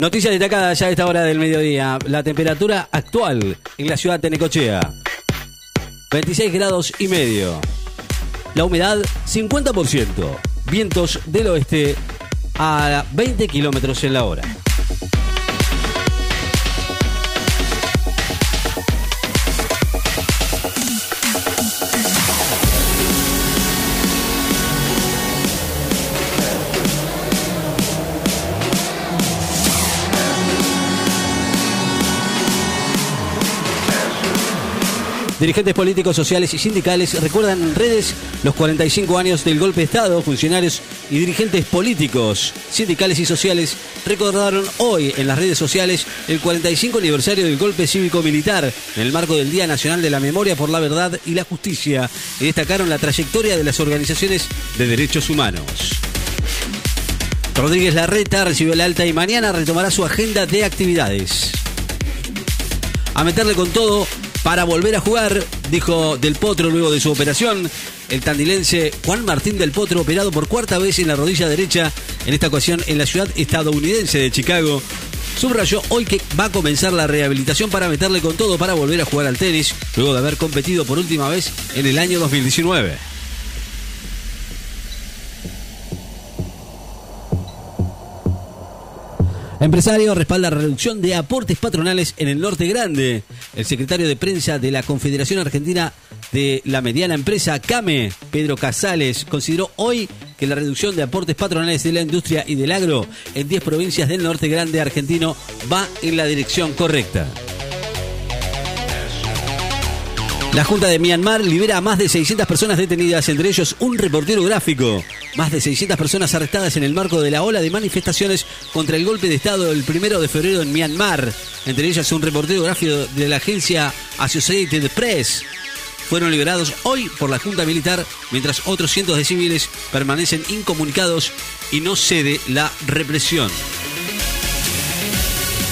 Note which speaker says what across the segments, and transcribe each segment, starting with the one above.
Speaker 1: Noticia destacada ya a esta hora del mediodía. La temperatura actual en la ciudad de Necochea. 26 grados y medio. La humedad 50%. Vientos del oeste a 20 kilómetros en la hora. Dirigentes políticos, sociales y sindicales recuerdan en redes los 45 años del golpe de Estado. Funcionarios y dirigentes políticos, sindicales y sociales recordaron hoy en las redes sociales el 45 aniversario del golpe cívico-militar en el marco del Día Nacional de la Memoria por la Verdad y la Justicia y destacaron la trayectoria de las organizaciones de derechos humanos. Rodríguez Larreta recibió la alta y mañana retomará su agenda de actividades. A meterle con todo para volver a jugar, dijo Del Potro luego de su operación. El tandilense Juan Martín Del Potro, operado por cuarta vez en la rodilla derecha, en esta ocasión en la ciudad estadounidense de Chicago. Subrayó hoy que va a comenzar la rehabilitación para meterle con todo para volver a jugar al tenis, luego de haber competido por última vez en el año 2019. Empresario respalda reducción de aportes patronales en el Norte Grande. El secretario de prensa de la Confederación Argentina de la Mediana Empresa, CAME, Pedro Casales, consideró hoy que la reducción de aportes patronales de la industria y del agro en 10 provincias del Norte Grande argentino va en la dirección correcta. La Junta de Myanmar libera a más de 600 personas detenidas, entre ellos un reportero gráfico. Más de 600 personas arrestadas en el marco de la ola de manifestaciones contra el golpe de Estado del primero de febrero en Myanmar. Entre ellas un reportero gráfico de la agencia Associated Press. Fueron liberados hoy por la Junta Militar, mientras otros cientos de civiles permanecen incomunicados y no cede la represión.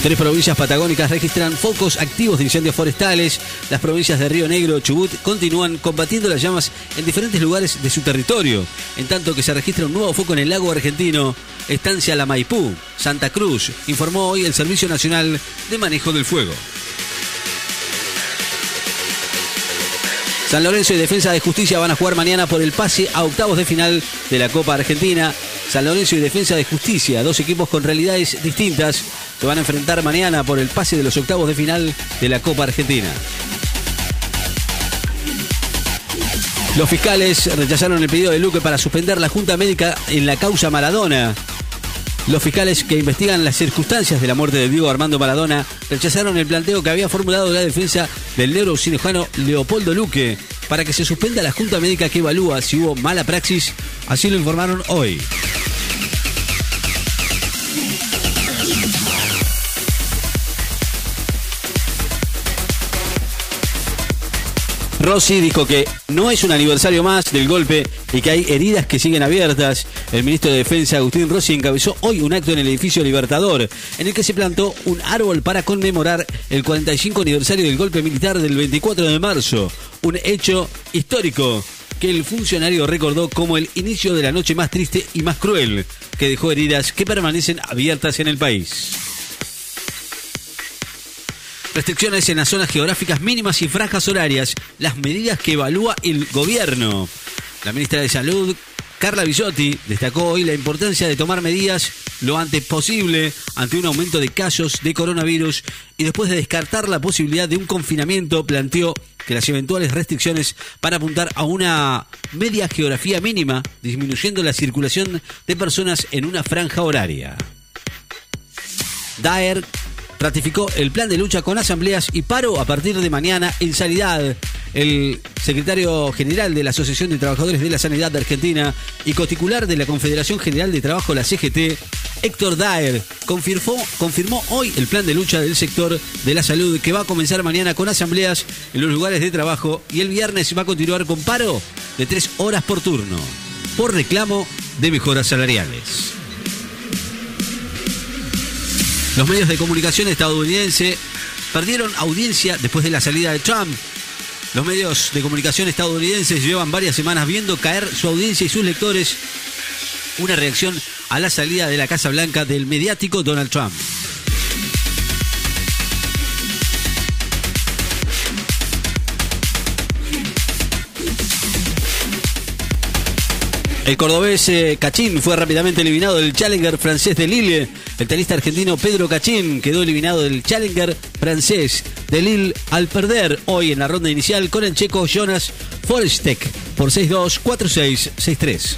Speaker 1: Tres provincias patagónicas registran focos activos de incendios forestales. Las provincias de Río Negro Chubut continúan combatiendo las llamas en diferentes lugares de su territorio, en tanto que se registra un nuevo foco en el lago argentino, Estancia La Maipú, Santa Cruz, informó hoy el Servicio Nacional de Manejo del Fuego. San Lorenzo y Defensa de Justicia van a jugar mañana por el pase a octavos de final de la Copa Argentina. San Lorenzo y Defensa de Justicia, dos equipos con realidades distintas, se van a enfrentar mañana por el pase de los octavos de final de la Copa Argentina. Los fiscales rechazaron el pedido de Luque para suspender la Junta Médica en la causa Maradona. Los fiscales que investigan las circunstancias de la muerte de Diego Armando Maradona rechazaron el planteo que había formulado la defensa del neurocirujano Leopoldo Luque para que se suspenda la Junta Médica que evalúa si hubo mala praxis. Así lo informaron hoy. Rossi dijo que no es un aniversario más del golpe y que hay heridas que siguen abiertas. El ministro de Defensa, Agustín Rossi, encabezó hoy un acto en el edificio Libertador, en el que se plantó un árbol para conmemorar el 45 aniversario del golpe militar del 24 de marzo. Un hecho histórico que el funcionario recordó como el inicio de la noche más triste y más cruel, que dejó heridas que permanecen abiertas en el país. Restricciones en las zonas geográficas mínimas y franjas horarias, las medidas que evalúa el gobierno. La ministra de Salud, Carla Bisotti, destacó hoy la importancia de tomar medidas lo antes posible ante un aumento de casos de coronavirus y después de descartar la posibilidad de un confinamiento, planteó que las eventuales restricciones para apuntar a una media geografía mínima, disminuyendo la circulación de personas en una franja horaria. Daer ratificó el plan de lucha con asambleas y paro a partir de mañana en sanidad. El secretario general de la Asociación de Trabajadores de la Sanidad de Argentina y particular de la Confederación General de Trabajo, la CGT, Héctor Daer, confirmó, confirmó hoy el plan de lucha del sector de la salud que va a comenzar mañana con asambleas en los lugares de trabajo y el viernes va a continuar con paro de tres horas por turno, por reclamo de mejoras salariales. Los medios de comunicación estadounidenses perdieron audiencia después de la salida de Trump. Los medios de comunicación estadounidenses llevan varias semanas viendo caer su audiencia y sus lectores una reacción a la salida de la Casa Blanca del mediático Donald Trump. El cordobés eh, Cachín fue rápidamente eliminado del Challenger francés de Lille. El tenista argentino Pedro Cachín quedó eliminado del Challenger francés de Lille al perder hoy en la ronda inicial con el checo Jonas Forestek por 6-2, 4-6, 6-3.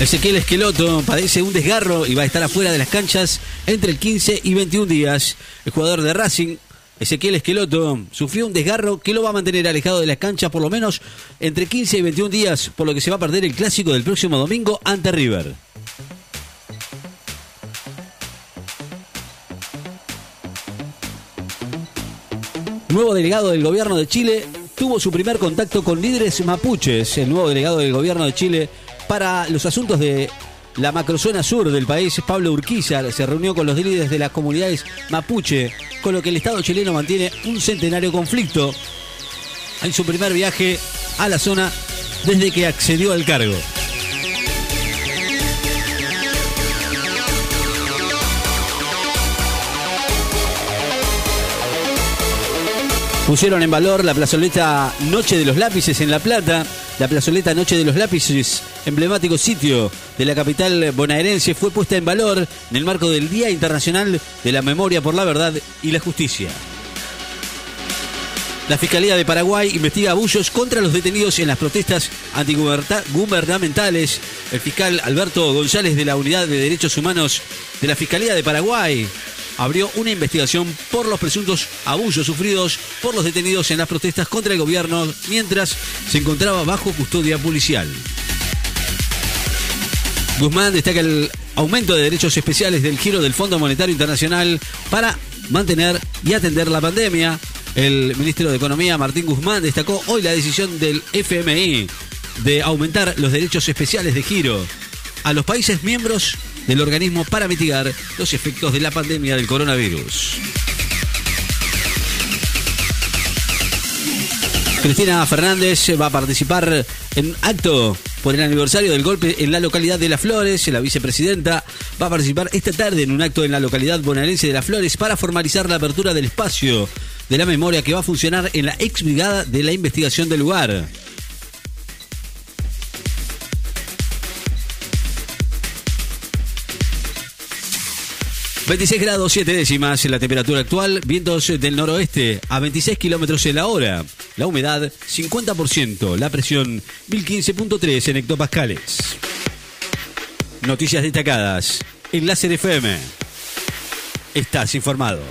Speaker 1: Ezequiel Esqueloto padece un desgarro y va a estar afuera de las canchas entre el 15 y 21 días. El jugador de Racing Ezequiel Esqueloto sufrió un desgarro que lo va a mantener alejado de las canchas por lo menos entre 15 y 21 días, por lo que se va a perder el clásico del próximo domingo ante River. Nuevo delegado del gobierno de Chile tuvo su primer contacto con líderes mapuches. El nuevo delegado del gobierno de Chile para los asuntos de la macrozona sur del país, Pablo Urquizar, se reunió con los líderes de las comunidades mapuche, con lo que el Estado chileno mantiene un centenario conflicto en su primer viaje a la zona desde que accedió al cargo. Pusieron en valor la plazoleta Noche de los Lápices en La Plata. La plazoleta Noche de los Lápices, emblemático sitio de la capital bonaerense, fue puesta en valor en el marco del Día Internacional de la Memoria por la Verdad y la Justicia. La Fiscalía de Paraguay investiga abusos contra los detenidos en las protestas antigubernamentales. El fiscal Alberto González de la Unidad de Derechos Humanos de la Fiscalía de Paraguay abrió una investigación por los presuntos abusos sufridos por los detenidos en las protestas contra el gobierno mientras se encontraba bajo custodia policial. Guzmán destaca el aumento de derechos especiales del giro del Fondo Monetario Internacional para mantener y atender la pandemia. El ministro de Economía, Martín Guzmán, destacó hoy la decisión del FMI de aumentar los derechos especiales de giro a los países miembros del organismo para mitigar los efectos de la pandemia del coronavirus. Cristina Fernández va a participar en acto por el aniversario del golpe en la localidad de Las Flores. La vicepresidenta va a participar esta tarde en un acto en la localidad bonaerense de Las Flores para formalizar la apertura del espacio de la memoria que va a funcionar en la ex brigada de la investigación del lugar. 26 grados 7 décimas la temperatura actual, vientos del noroeste a 26 kilómetros en la hora, la humedad 50%, la presión 1015.3 en hectopascales. Noticias destacadas en Láser FM. Estás informado.